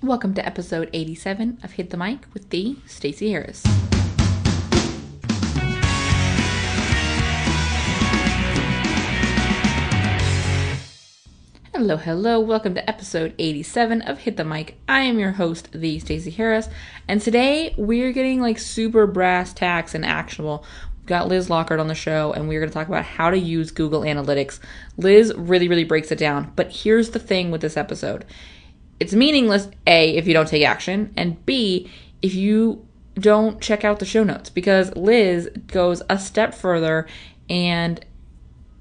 Welcome to episode 87 of Hit the Mic with the Stacey Harris. Hello, hello. Welcome to episode 87 of Hit the Mic. I am your host, the Stacey Harris, and today we're getting like super brass tacks and actionable. We've got Liz Lockard on the show, and we're going to talk about how to use Google Analytics. Liz really, really breaks it down, but here's the thing with this episode it's meaningless, A, if you don't take action, and B, if you don't check out the show notes, because Liz goes a step further and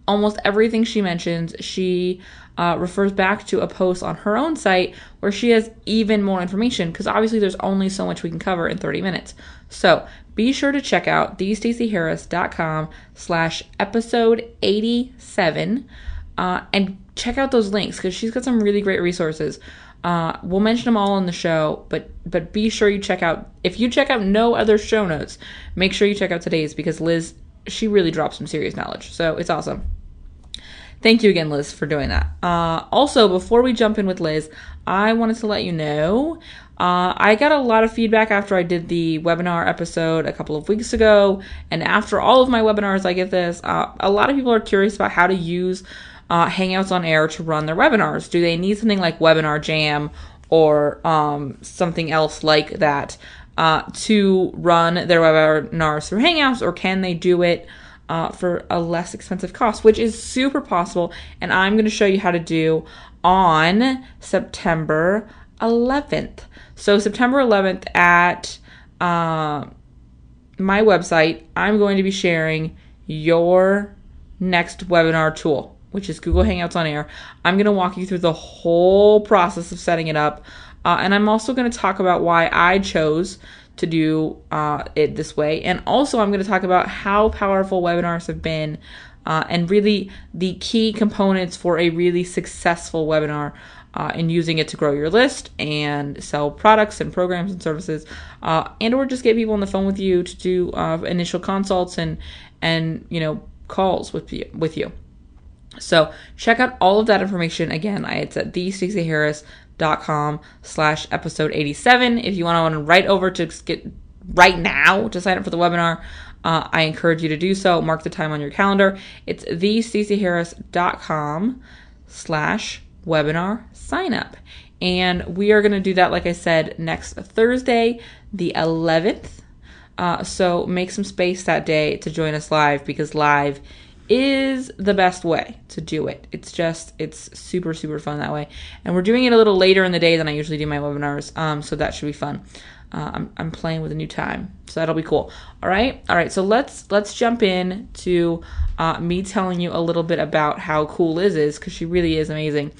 almost everything she mentions, she uh, refers back to a post on her own site where she has even more information because obviously there's only so much we can cover in 30 minutes. So be sure to check out thestaceyharris.com slash episode 87 uh, and check out those links because she's got some really great resources. Uh, we'll mention them all on the show, but but be sure you check out if you check out no other show notes, make sure you check out today's because Liz she really drops some serious knowledge. So it's awesome. Thank you again, Liz, for doing that. Uh, also, before we jump in with Liz, I wanted to let you know uh, I got a lot of feedback after I did the webinar episode a couple of weeks ago, and after all of my webinars, I get this. Uh, a lot of people are curious about how to use uh, Hangouts on Air to run their webinars. Do they need something like Webinar Jam or um, something else like that uh, to run their webinars through Hangouts, or can they do it? Uh, for a less expensive cost, which is super possible. And I'm going to show you how to do on September 11th. So, September 11th at uh, my website, I'm going to be sharing your next webinar tool, which is Google Hangouts on Air. I'm going to walk you through the whole process of setting it up. Uh, and I'm also going to talk about why I chose to do uh, it this way. And also, I'm going to talk about how powerful webinars have been uh, and really the key components for a really successful webinar. Uh, using it to grow your list and sell products and programs and services, uh, and or just get people on the phone with you to do uh, initial consults and and you know calls with you with you. So check out all of that information. Again. It's at the Stacey Harris dot com slash episode 87 if you want to right over to get right now to sign up for the webinar uh, i encourage you to do so. Mark the time on your calendar. It's thestaceyharris.com slash webinar sign up and we are going to do that like i said next thursday the 11th uh, so make some space that day to join us live because live is the best way to do it. It's just it's super super fun that way, and we're doing it a little later in the day than I usually do my webinars. Um, so that should be fun. Uh, I'm I'm playing with a new time, so that'll be cool. All right, all right. So let's let's jump in to uh, me telling you a little bit about how cool Liz is because she really is amazing.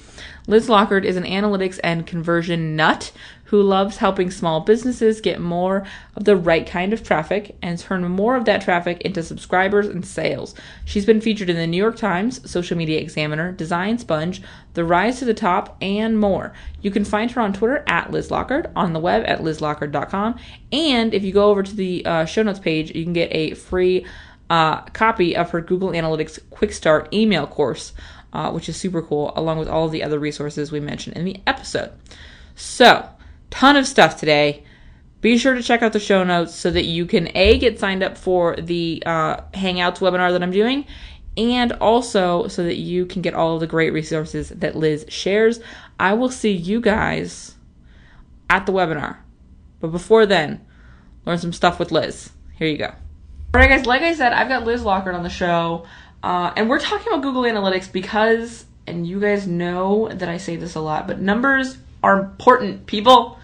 Liz Lockard is an analytics and conversion nut who loves helping small businesses get more of the right kind of traffic and turn more of that traffic into subscribers and sales. She's been featured in the New York Times, Social Media Examiner, Design Sponge, The Rise to the Top, and more. You can find her on Twitter at Liz Lockard, on the web at lizlockard.com, and if you go over to the uh, show notes page, you can get a free uh, copy of her Google Analytics Quick Start email course. Uh, which is super cool, along with all of the other resources we mentioned in the episode. So, ton of stuff today. Be sure to check out the show notes so that you can A, get signed up for the uh, Hangouts webinar that I'm doing, and also so that you can get all of the great resources that Liz shares. I will see you guys at the webinar. But before then, learn some stuff with Liz. Here you go. All right, guys, like I said, I've got Liz Lockard on the show, uh, and we're talking about Google Analytics because, and you guys know that I say this a lot, but numbers are important, people.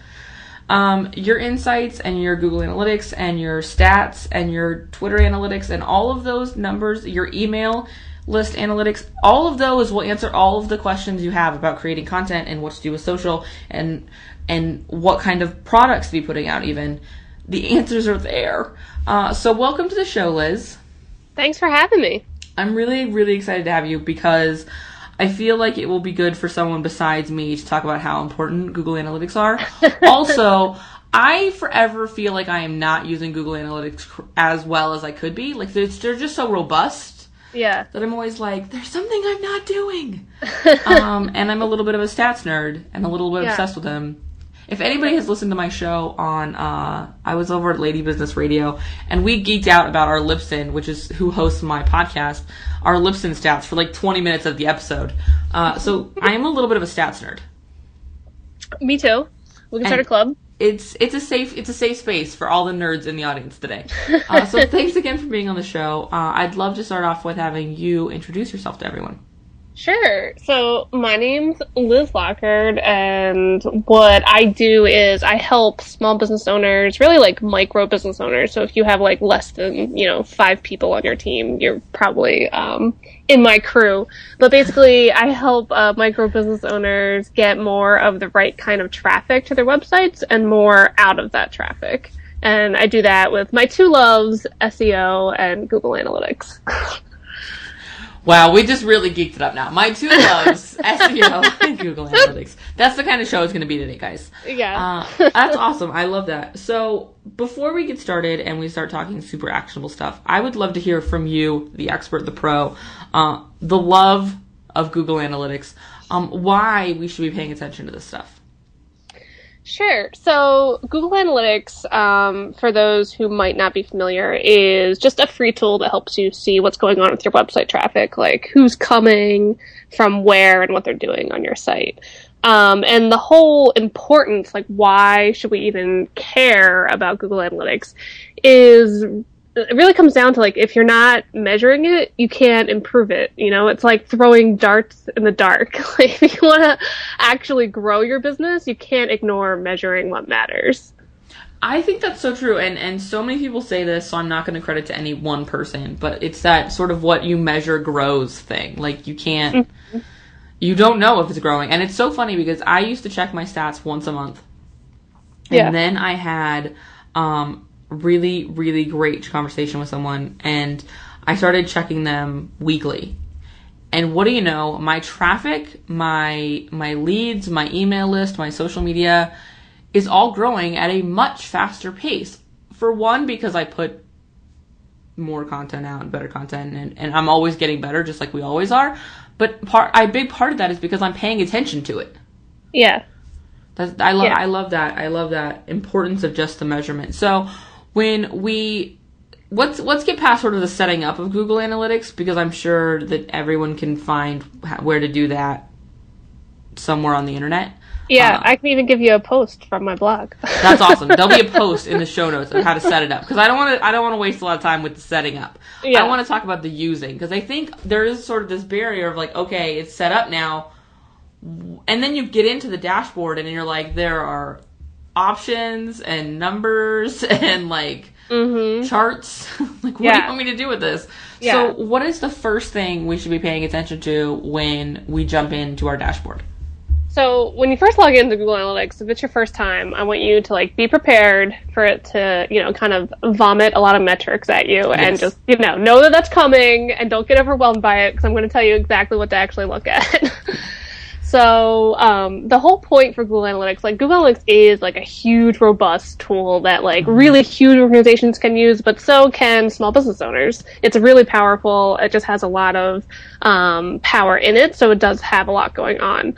Um, your insights and your Google Analytics and your stats and your Twitter analytics and all of those numbers, your email list analytics, all of those will answer all of the questions you have about creating content and what to do with social and and what kind of products to be putting out even. The answers are there. Uh, so welcome to the show, Liz. Thanks for having me. I'm really, really excited to have you because I feel like it will be good for someone besides me to talk about how important Google Analytics are. also, I forever feel like I am not using Google Analytics as well as I could be. Like they're, they're just so robust. Yeah. That I'm always like, there's something I'm not doing. um, and I'm a little bit of a stats nerd and a little bit Yeah. obsessed with them. If anybody has listened to my show on, uh, I was over at Lady Business Radio, and we geeked out about our Libsyn, which is who hosts my podcast, our Libsyn stats for like 20 minutes of the episode. Uh, so I am a little bit of a stats nerd. Me too. We can start a club. It's it's a safe it's a safe space for all the nerds in the audience today. Uh, so thanks again for being on the show. Uh, I'd love to start off with having you introduce yourself to everyone. Sure. So my name's Liz Lockard, and what I do is I help small business owners, really like micro business owners. So if you have like less than you know five people on your team, you're probably um, in my crew. But basically, I help uh, micro business owners get more of the right kind of traffic to their websites and more out of that traffic. And I do that with my two loves, SEO and Google Analytics. Wow, we just really geeked it up now. My two loves, SEO and Google Analytics. That's the kind of show it's going to be today, guys. yeah. Uh, that's awesome. I love that. So, before we get started and we start talking super actionable stuff, I would love to hear from you, the expert, the pro, uh, the love of Google Analytics, um, why we should be paying attention to this stuff. Sure. So Google Analytics, um, for those who might not be familiar, is just a free tool that helps you see what's going on with your website traffic, like who's coming from where and what they're doing on your site. Um, and the whole importance, like why should we even care about Google Analytics, is it really comes down to like if you're not measuring it, you can't improve it. You know, it's like throwing darts in the dark. Like if you want to actually grow your business, you can't ignore measuring what matters. I think that's so true, and and so many people say this, so I'm not going to credit to any one person, but it's that sort of what you measure grows thing. Like you can't, you don't know if it's growing, and it's so funny because I used to check my stats once a month, and Yeah. then I had um really really great conversation with someone, and I started checking them weekly. And what do you know? My traffic, my my leads, my email list, my social media is all growing at a much faster pace. For one, because I put more content out and better content and, and I'm always getting better just like we always are. But part a big part of that is because I'm paying attention to it. Yeah. That's, I love Yeah. I love that. I love that importance of just the measurement. So when we let's let's get past sort of the setting up of Google Analytics because I'm sure that everyone can find where to do that somewhere on the internet. Yeah, Uh, I can even give you a post from my blog. That's awesome. There'll be a post in the show notes of how to set it up because I don't want to. I don't want to waste a lot of time with the setting up. Yeah. I want to talk about the using because I think there is sort of this barrier of like, okay, it's set up now, and then you get into the dashboard and you're like, there are options and numbers and like mm-hmm. charts. like, what do you want me to do with this? Yeah. So, what is the first thing we should be paying attention to when we jump into our dashboard? So when you first log into Google Analytics, if it's your first time, I want you to like be prepared for it to, you know, kind of vomit a lot of metrics at you and just, you know, know that that's coming and don't get overwhelmed by it because I'm going to tell you exactly what to actually look at. so um, the whole point for Google Analytics, like Google Analytics is like a huge, robust tool that like really huge organizations can use, but so can small business owners. It's really powerful. It just has a lot of um, power in it, so it does have a lot going on.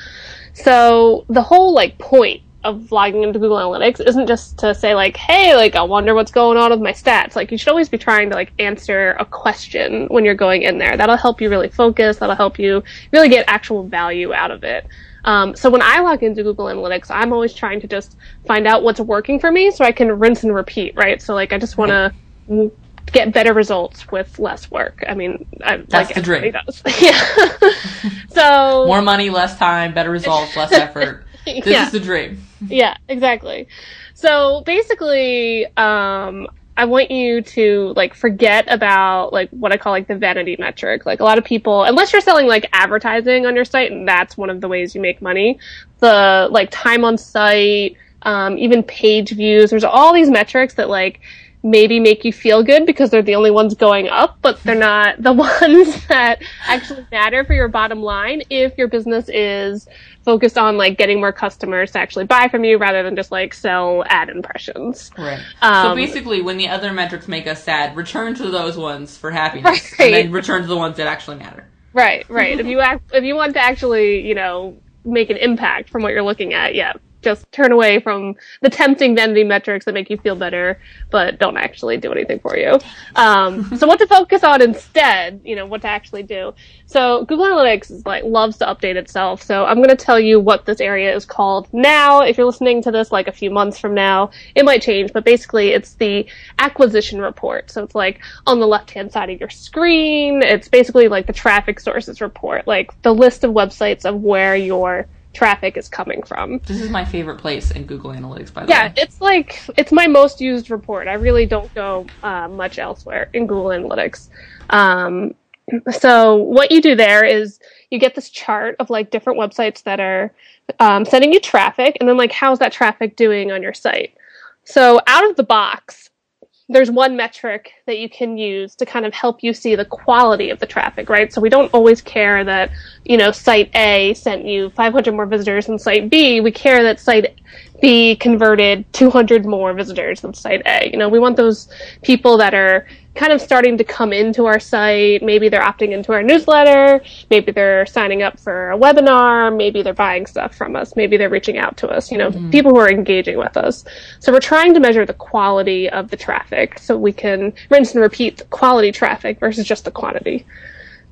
So the whole like point of logging into Google Analytics isn't just to say like, hey, like I wonder what's going on with my stats. Like you should always be trying to like answer a question when you're going in there. That'll help you really focus. That'll help you really get actual value out of it. Um, so when I log into Google Analytics, I'm always trying to just find out what's working for me so I can rinse and repeat, right? So like I just want to get better results with less work. I mean, I, That's like the dream. yeah. so More money, less time, better results, less effort. This Yeah. is the dream. yeah, exactly. So basically, um, I want you to like forget about like what I call like the vanity metric. Like a lot of people, unless you're selling like advertising on your site, and that's one of the ways you make money. The like time on site, um, even page views. There's all these metrics that like maybe make you feel good because they're the only ones going up, but they're not the ones that actually matter for your bottom line if your business is focused on like getting more customers to actually buy from you rather than just like sell ad impressions. Right. so Um, basically, when the other metrics make us sad, return to those ones for happiness, Right. and then return to the ones that actually matter. Right, right. if you act, if you want to actually, you know, make an impact from what you're looking at, yeah, just turn away from the tempting vanity metrics that make you feel better, but don't actually do anything for you. Um, so what to focus on instead, you know, what to actually do. So Google Analytics is like loves to update itself. So I'm going to tell you what this area is called now. If you're listening to this like a few months from now, it might change, but basically it's the acquisition report. So it's like on the left hand side of your screen. It's basically like the traffic sources report, like the list of websites of where your traffic is coming from. This is my favorite place in Google Analytics, by the Yeah, way. it's like it's my most used report. I really don't go uh, much elsewhere in Google Analytics. Um, so what you do there is you get this chart of like different websites that are um, sending you traffic, and then like how's that traffic doing on your site. So out of the box, there's one metric that you can use to kind of help you see the quality of the traffic, right? So we don't always care that, you know, site A sent you 500 more visitors than site B. We care that site B converted 200 more visitors than site A. You know, we want those people that are kind of starting to come into our site. Maybe they're opting into our newsletter. Maybe they're signing up for a webinar. Maybe they're buying stuff from us. Maybe they're reaching out to us. You know, mm-hmm. people who are engaging with us. So we're trying to measure the quality of the traffic so we can rinse and repeat the quality traffic versus just the quantity.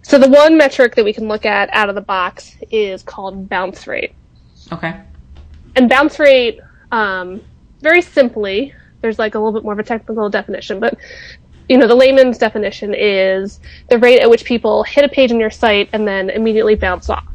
So the one metric that we can look at out of the box is called bounce rate. Okay. And bounce rate, um, very simply, there's like a little bit more of a technical definition, but you know, the layman's definition is the rate at which people hit a page on your site and then immediately bounce off.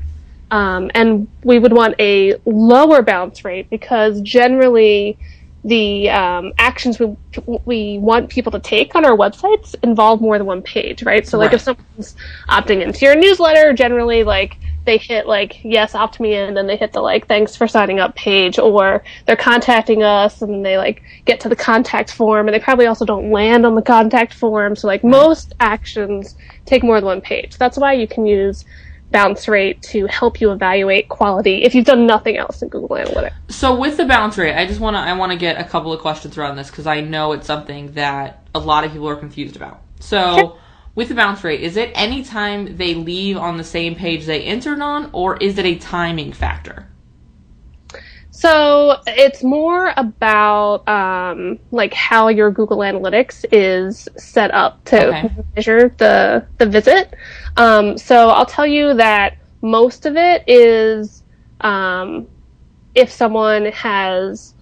Um, and we would want a lower bounce rate because generally the um, actions we we want people to take on our websites involve more than one page, right? So like Right. if someone's opting into your newsletter, generally like they hit like yes, opt me in, and then they hit the like thanks for signing up page, or they're contacting us and they like get to the contact form, and they probably also don't land on the contact form. So like most actions take more than one page. That's why you can use bounce rate to help you evaluate quality if you've done nothing else in Google Analytics. So with the bounce rate, I just want to I want to get a couple of questions around this because I know it's something that a lot of people are confused about. So Sure. With the bounce rate, is it any time they leave on the same page they entered on, or is it a timing factor? So it's more about um, like how your Google Analytics is set up to Okay. measure the the visit. Um, so I'll tell you that most of it is um, if someone has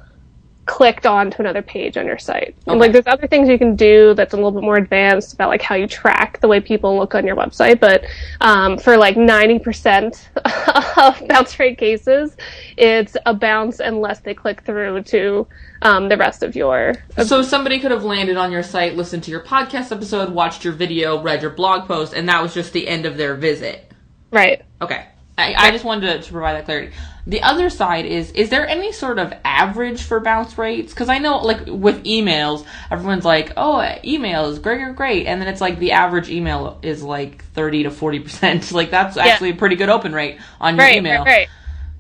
clicked on to another page on your site. And, like there's other things you can do that's a little bit more advanced about like how you track the way people look on your website, but um, for like 90% of bounce rate cases, it's a bounce unless they click through to um, the rest of your So somebody could have landed on your site, listened to your podcast episode, watched your video, read your blog post, and that was just the end of their visit. right. Okay. I, I just wanted to, to provide that clarity. The other side is, is there any sort of average for bounce rates? Because I know, like, with emails, everyone's like, oh, email is great, great, great. And then it's like the average email is like 30 to 40%. Like, that's actually a pretty good open rate on your Right, email. right, right.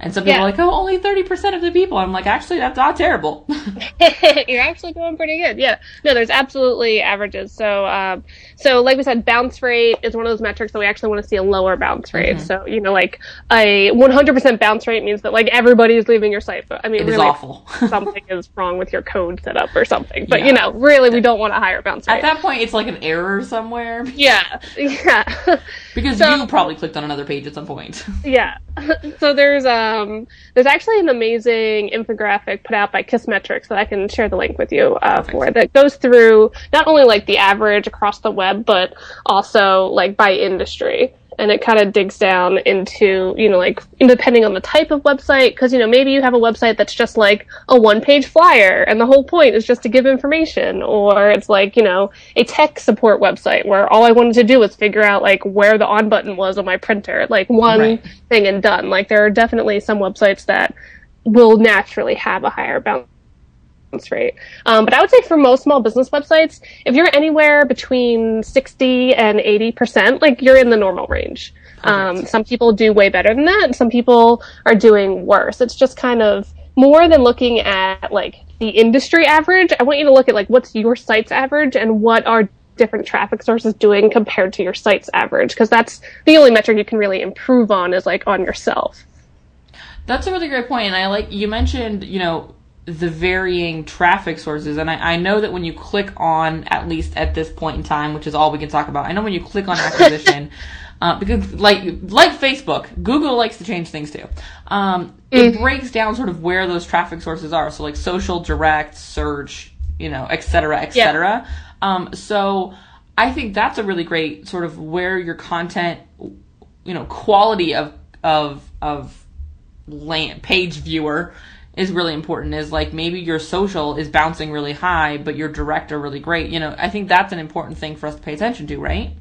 And some people Yeah. are like, oh, only 30% of the people. I'm like, actually, that's not terrible. You're actually doing pretty good. Yeah. No, there's absolutely averages. So, um, so like we said, bounce rate is one of those metrics that we actually want to see a lower bounce rate. Mm-hmm. So, you know, like a 100% bounce rate means that like everybody is leaving your site. But I mean, It is really, awful. something is wrong with your code setup or something. But Yeah. you know, really, we don't want a higher bounce rate. At that point, it's like an error somewhere yeah. Yeah. Because So- you probably clicked on another page at some point. Yeah. so there's um there's actually an amazing infographic put out by Kissmetrics that I can share the link with you uh, for that goes through not only like the average across the web but also like by industry and it kind of digs down into you know like depending on the type of website because you know maybe you have a website that's just like a one page flyer and the whole point is just to give information or it's like you know a tech support website where all i wanted to do was figure out like where the on button was on my printer like one Right. thing and done like there are definitely some websites that will naturally have a higher bounce rate. Um, but I would say for most small business websites, if you're anywhere between 60 and 80%, like you're in the normal range. Um, some people do way better than that, and some people are doing worse. It's just kind of more than looking at like the industry average. I want you to look at like what's your site's average and what are different traffic sources doing compared to your site's average because that's the only metric you can really improve on is like on yourself. That's a really great point, and I like you mentioned, you know, the varying traffic sources, and I, I know that when you click on, at least at this point in time, which is all we can talk about, I know when you click on acquisition, uh, because like like Facebook, Google likes to change things too. Um, it breaks down sort of where those traffic sources are, so like social, direct, search, you know, et cetera, et cetera. Um, so I think that's a really great sort of where your content, you know, quality of of of land, page viewer is really important is like maybe your social is bouncing really high but your direct are really great. You know i think that's an important thing for us to pay attention to right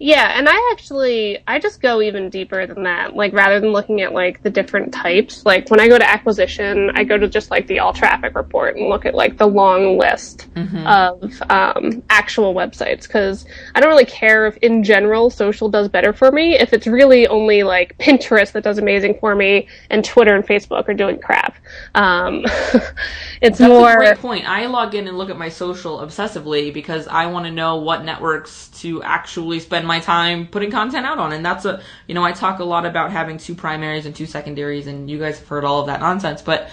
Yeah, and I actually I just go even deeper than that. Like rather than looking at like the different types, like when I go to acquisition, I go to just like the all traffic report and look at like the long list of um, actual websites because I don't really care if in general social does better for me if it's really only like Pinterest that does amazing for me and Twitter and Facebook are doing crap. Um, it's That's a more great point. I log in and look at my social obsessively because I want to know what networks to actually spend my time putting content out on. And that's a, you know, I talk a lot about having two primaries and two secondaries, and you guys have heard all of that nonsense. But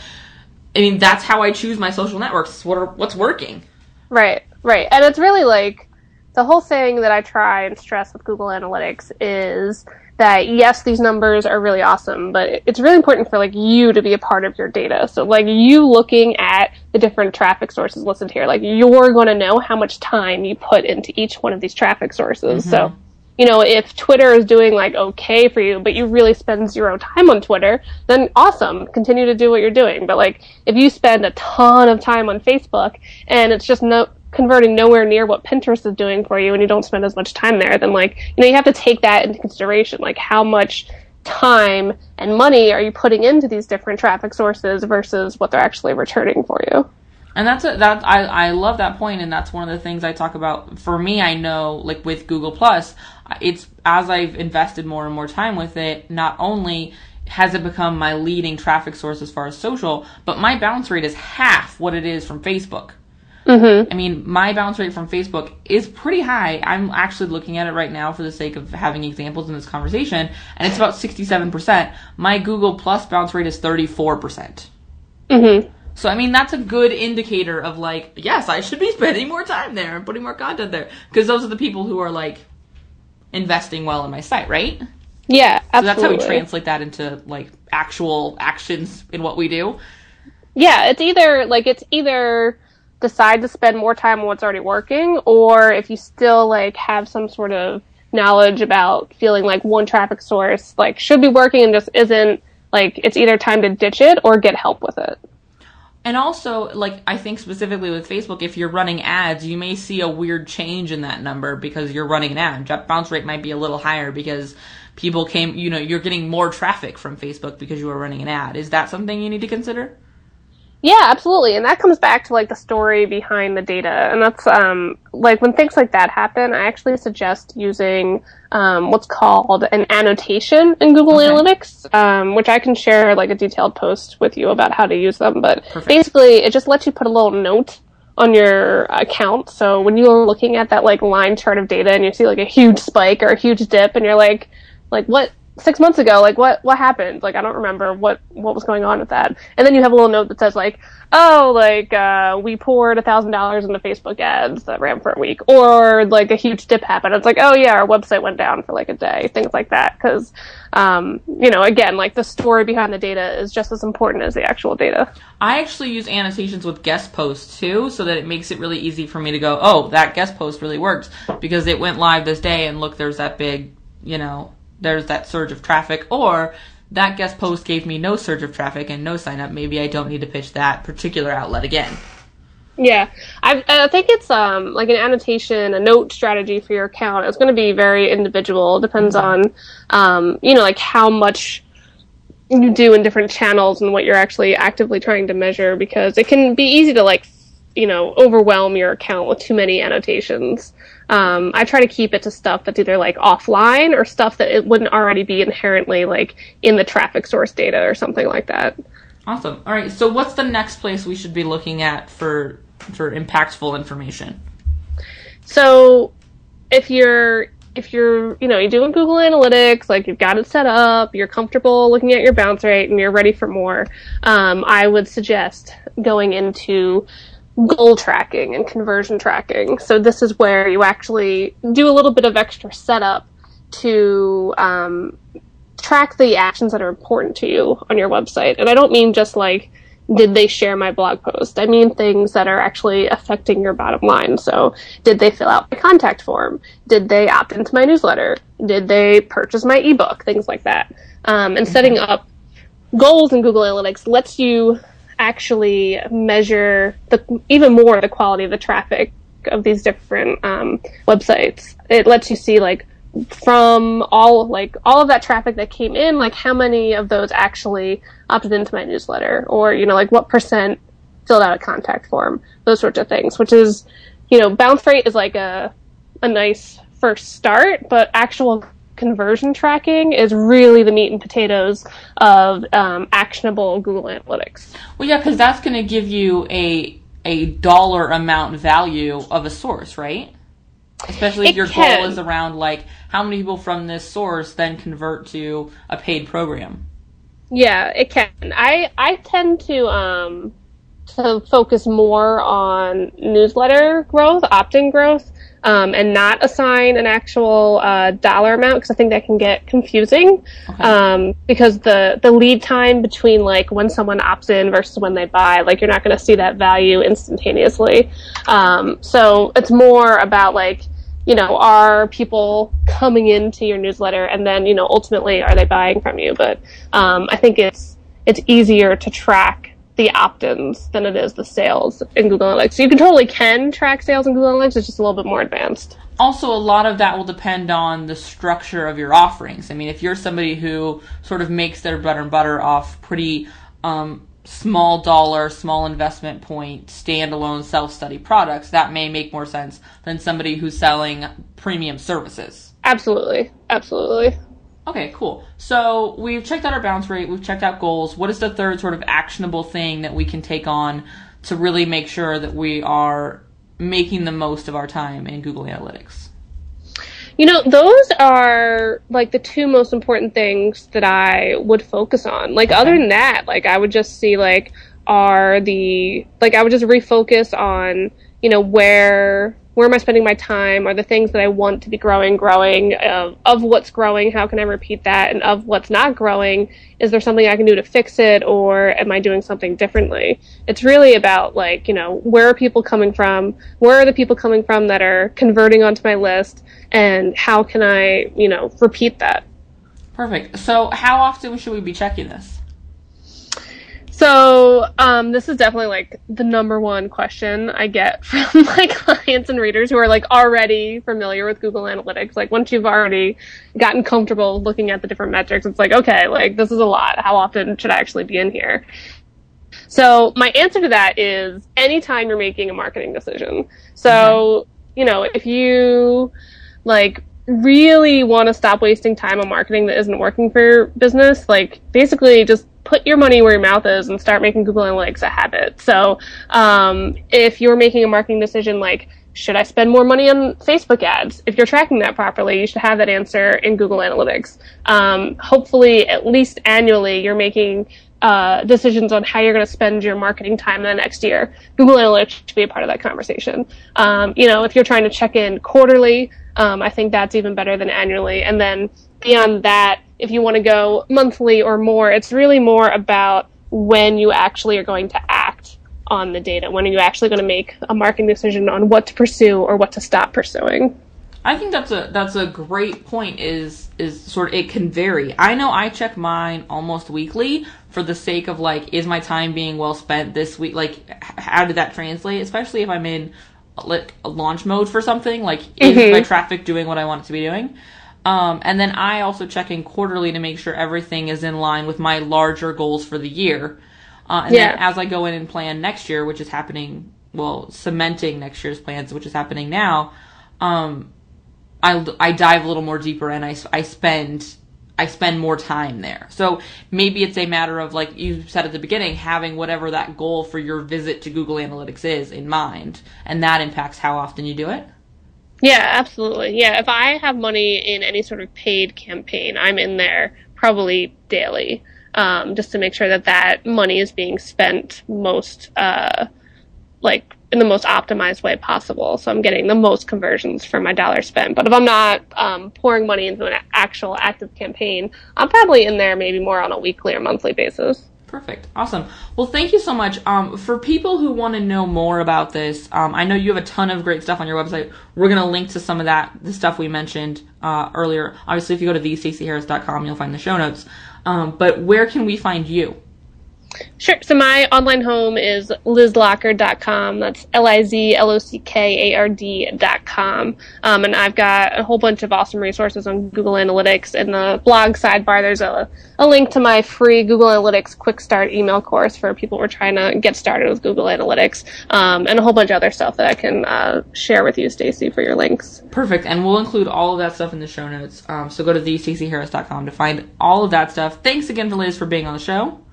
I mean, that's how I choose my social networks. It's what are, what's working. Right, right. And it's really like the whole thing that I try and stress with Google Analytics is that yes, these numbers are really awesome, but it's really important for like you to be a part of your data. So like you looking at the different traffic sources listed here, like you're going to know how much time you put into each one of these traffic sources. So mm-hmm. You know, if Twitter is doing like okay for you, but you really spend zero time on Twitter, then awesome, continue to do what you're doing. But like, if you spend a ton of time on Facebook and it's just no converting nowhere near what Pinterest is doing for you, and you don't spend as much time there, then like, you know, you have to take that into consideration. Like, how much time and money are you putting into these different traffic sources versus what they're actually returning for you? And that's a, that I I love that point, and that's one of the things I talk about. For me, I know like with Google Plus, it's as I've invested more and more time with it. Not only has it become my leading traffic source as far as social, but my bounce rate is half what it is from Facebook. I mean, my bounce rate from Facebook is pretty high. I'm actually looking at it right now for the sake of having examples in this conversation, and it's about 67%. My Google Plus bounce rate is 34%. Mm-hmm. So I mean that's a good indicator of like yes I should be spending more time there and putting more content there. Because those are the people who are like investing well in my site right? Yeah, so that's how we translate that into like actual actions in what we do. Yeah, it's either like it's either decide to spend more time on what's already working, or if you still like have some sort of knowledge about feeling like one traffic source like should be working and just isn't like it's either time to ditch it or get help with it. And also like I think specifically with Facebook if you're running ads you may see a weird change in that number because you're running an ad. Bounce rate might be a little higher because people came you know you're getting more traffic from Facebook because you are running an ad. Is that something you need to consider Yeah, absolutely. And that comes back to like the story behind the data. And that's um like when things like that happen, I actually suggest using um what's called an annotation in Google Okay. Analytics, um, which I can share like a detailed post with you about how to use them. But Perfect. basically it just lets you put a little note on your account. So when you're looking at that like line chart of data and you see like a huge spike or a huge dip and you're like like what six months ago like what what happened? Like i don't remember what what was going on with that. And then you have a little note that says like oh like uh we poured a thousand dollars into facebook ads that ran for a week or like a huge dip happened. It's like oh yeah our website went down for like a day things like that. Because um you know again like the story behind the data is just as important as the actual data. I actually use annotations with guest posts too, so that it makes it really easy for me to go, oh, that guest post really works because it went live this day, and look, there's that big, you know, there's that surge of traffic, or that guest post gave me no surge of traffic and no sign up. Maybe I don't need to pitch that particular outlet again. Yeah, I, I think it's um like an annotation, a note strategy for your account. It's going to be very individual. Depends on um you know like how much you do in different channels and what you're actually actively trying to measure because it can be easy to like you know overwhelm your account with too many annotations. Um, I try to keep it to stuff that's either like offline or stuff that it wouldn't already be inherently like in the traffic source data or something like that. Awesome. All right. So what's the next place we should be looking at for for impactful information? So if you're if you're, you know, you're doing Google Analytics, like you've got it set up, you're comfortable looking at your bounce rate, and you're ready for more, um, I would suggest going into goal tracking and conversion tracking. So this is where you actually do a little bit of extra setup to um, track the actions that are important to you on your website. And I don't mean just like did they share my blog post? I mean things that are actually affecting your bottom line. So, did they fill out my contact form? Did they opt into my newsletter? Did they purchase my ebook? Things like that. Um, and setting up goals in Google Analytics lets you actually measure the even more the quality of the traffic of these different um, websites. It lets you see like from all like all of that traffic that came in, like how many of those actually opted into my newsletter, or you know, like what percent filled out a contact form, those sorts of things. Which is, you know, bounce rate is like a a nice first start, but actual conversion tracking is really the meat and potatoes of um, actionable Google Analytics. Well, yeah, because that's going to give you a a dollar amount value of a source, right? Especially if It your can. goal is around like how many people from this source then convert to a paid program. Yeah, it can. I I tend to um to focus more on newsletter growth, opt-in growth, um, and not assign an actual uh, dollar amount because I think that can get confusing. Um, because the the lead time between like when someone opts in versus when they buy, like you're not going to see that value instantaneously. Um, so it's more about like you know, are people coming into your newsletter and then, you know, ultimately are they buying from you? But um, I think it's it's easier to track the opt-ins than it is the sales in Google Analytics. So you can totally can track sales in Google Analytics, it's just a little bit more advanced. Also, a lot of that will depend on the structure of your offerings. I mean, if you're somebody who sort of makes their bread and butter off pretty um, small dollar, small investment point, standalone self study products, that may make more sense than somebody who's selling premium services. Absolutely. Absolutely. Okay, cool. So we've checked out our bounce rate, we've checked out goals. What is the third sort of actionable thing that we can take on to really make sure that we are making the most of our time in Google Analytics? You know, those are like the two most important things that I would focus on. Like other than that, like I would just see like are the like I would just refocus on, you know, where where am I spending my time? Are the things that I want to be growing growing? Uh, of what's growing, how can I repeat that? And of what's not growing, is there something I can do to fix it or am I doing something differently? It's really about like, you know, where are people coming from? Where are the people coming from that are converting onto my list? And how can I, you know, repeat that? Perfect. So how often should we be checking this? So, um, this is definitely like the number one question I get from my clients and readers who are like already familiar with Google Analytics. Like once you've already gotten comfortable looking at the different metrics, it's like, okay, like this is a lot. How often should I actually be in here? So my answer to that is anytime you're making a marketing decision. So, you know, if you like really want to stop wasting time on marketing that isn't working for your business, like basically just put your money where your mouth is and start making Google Analytics a habit. So, um, if you're making a marketing decision like, should I spend more money on Facebook ads? If you're tracking that properly, you should have that answer in Google Analytics. Um, hopefully, at least annually, you're making uh, decisions on how you're going to spend your marketing time in the next year. Google Analytics should be a part of that conversation. Um, you know, if you're trying to check in quarterly, um, I think that's even better than annually. And then beyond that, if you want to go monthly or more, it's really more about when you actually are going to act on the data. When are you actually going to make a marketing decision on what to pursue or what to stop pursuing? I think that's a that's a great point. Is is sort of it can vary. I know I check mine almost weekly for the sake of like, is my time being well spent this week? Like, how did that translate? Especially if I'm in like a launch mode for something. Like, is Mhm. my traffic doing what I want it to be doing? Um, and then I also check in quarterly to make sure everything is in line with my larger goals for the year. Uh, and then Yeah. as I go in and plan next year, which is happening, well, cementing next year's plans, which is happening now, um, I, I dive a little more deeper and I, I spend I spend more time there. So maybe it's a matter of like you said at the beginning, having whatever that goal for your visit to Google Analytics is in mind, and that impacts how often you do it. Yeah, absolutely. Yeah, if I have money in any sort of paid campaign, I'm in there probably daily, um, just to make sure that that money is being spent most, uh, like in the most optimized way possible. So I'm getting the most conversions for my dollar spent. But if I'm not um, pouring money into an actual active campaign, I'm probably in there maybe more on a weekly or monthly basis. Perfect. Awesome. Well, thank you so much. Um, for people who want to know more about this, um, I know you have a ton of great stuff on your website. We're going to link to some of that, the stuff we mentioned uh, earlier. Obviously, if you go to thestaceyharris.com, you'll find the show notes. Um, but where can we find you? Sure. So my online home is lizlockard.com. That's L-I-Z-L-O-C-K-A-R-D.com. Um, and I've got a whole bunch of awesome resources on Google Analytics. In the blog sidebar, there's a, a link to my free Google Analytics Quick Start email course for people who are trying to get started with Google Analytics, um, and a whole bunch of other stuff that I can uh, share with you, Stacey, for your links. Perfect. And we'll include all of that stuff in the show notes. Um, so go to thestaceyharris.com to find all of that stuff. Thanks again to Liz for being on the show.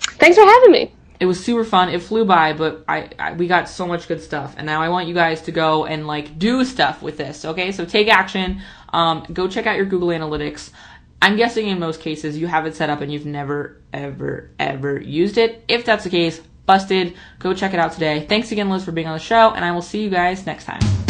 Thanks for having me. It was super fun. It flew by, but I, I we got so much good stuff, and now I want you guys to go and like do stuff with this. Okay, so take action. Um, go check out your Google Analytics. I'm guessing in most cases you have it set up and you've never, ever, ever used it. If that's the case, busted. Go check it out today. Thanks again, Liz, for being on the show, and I will see you guys next time.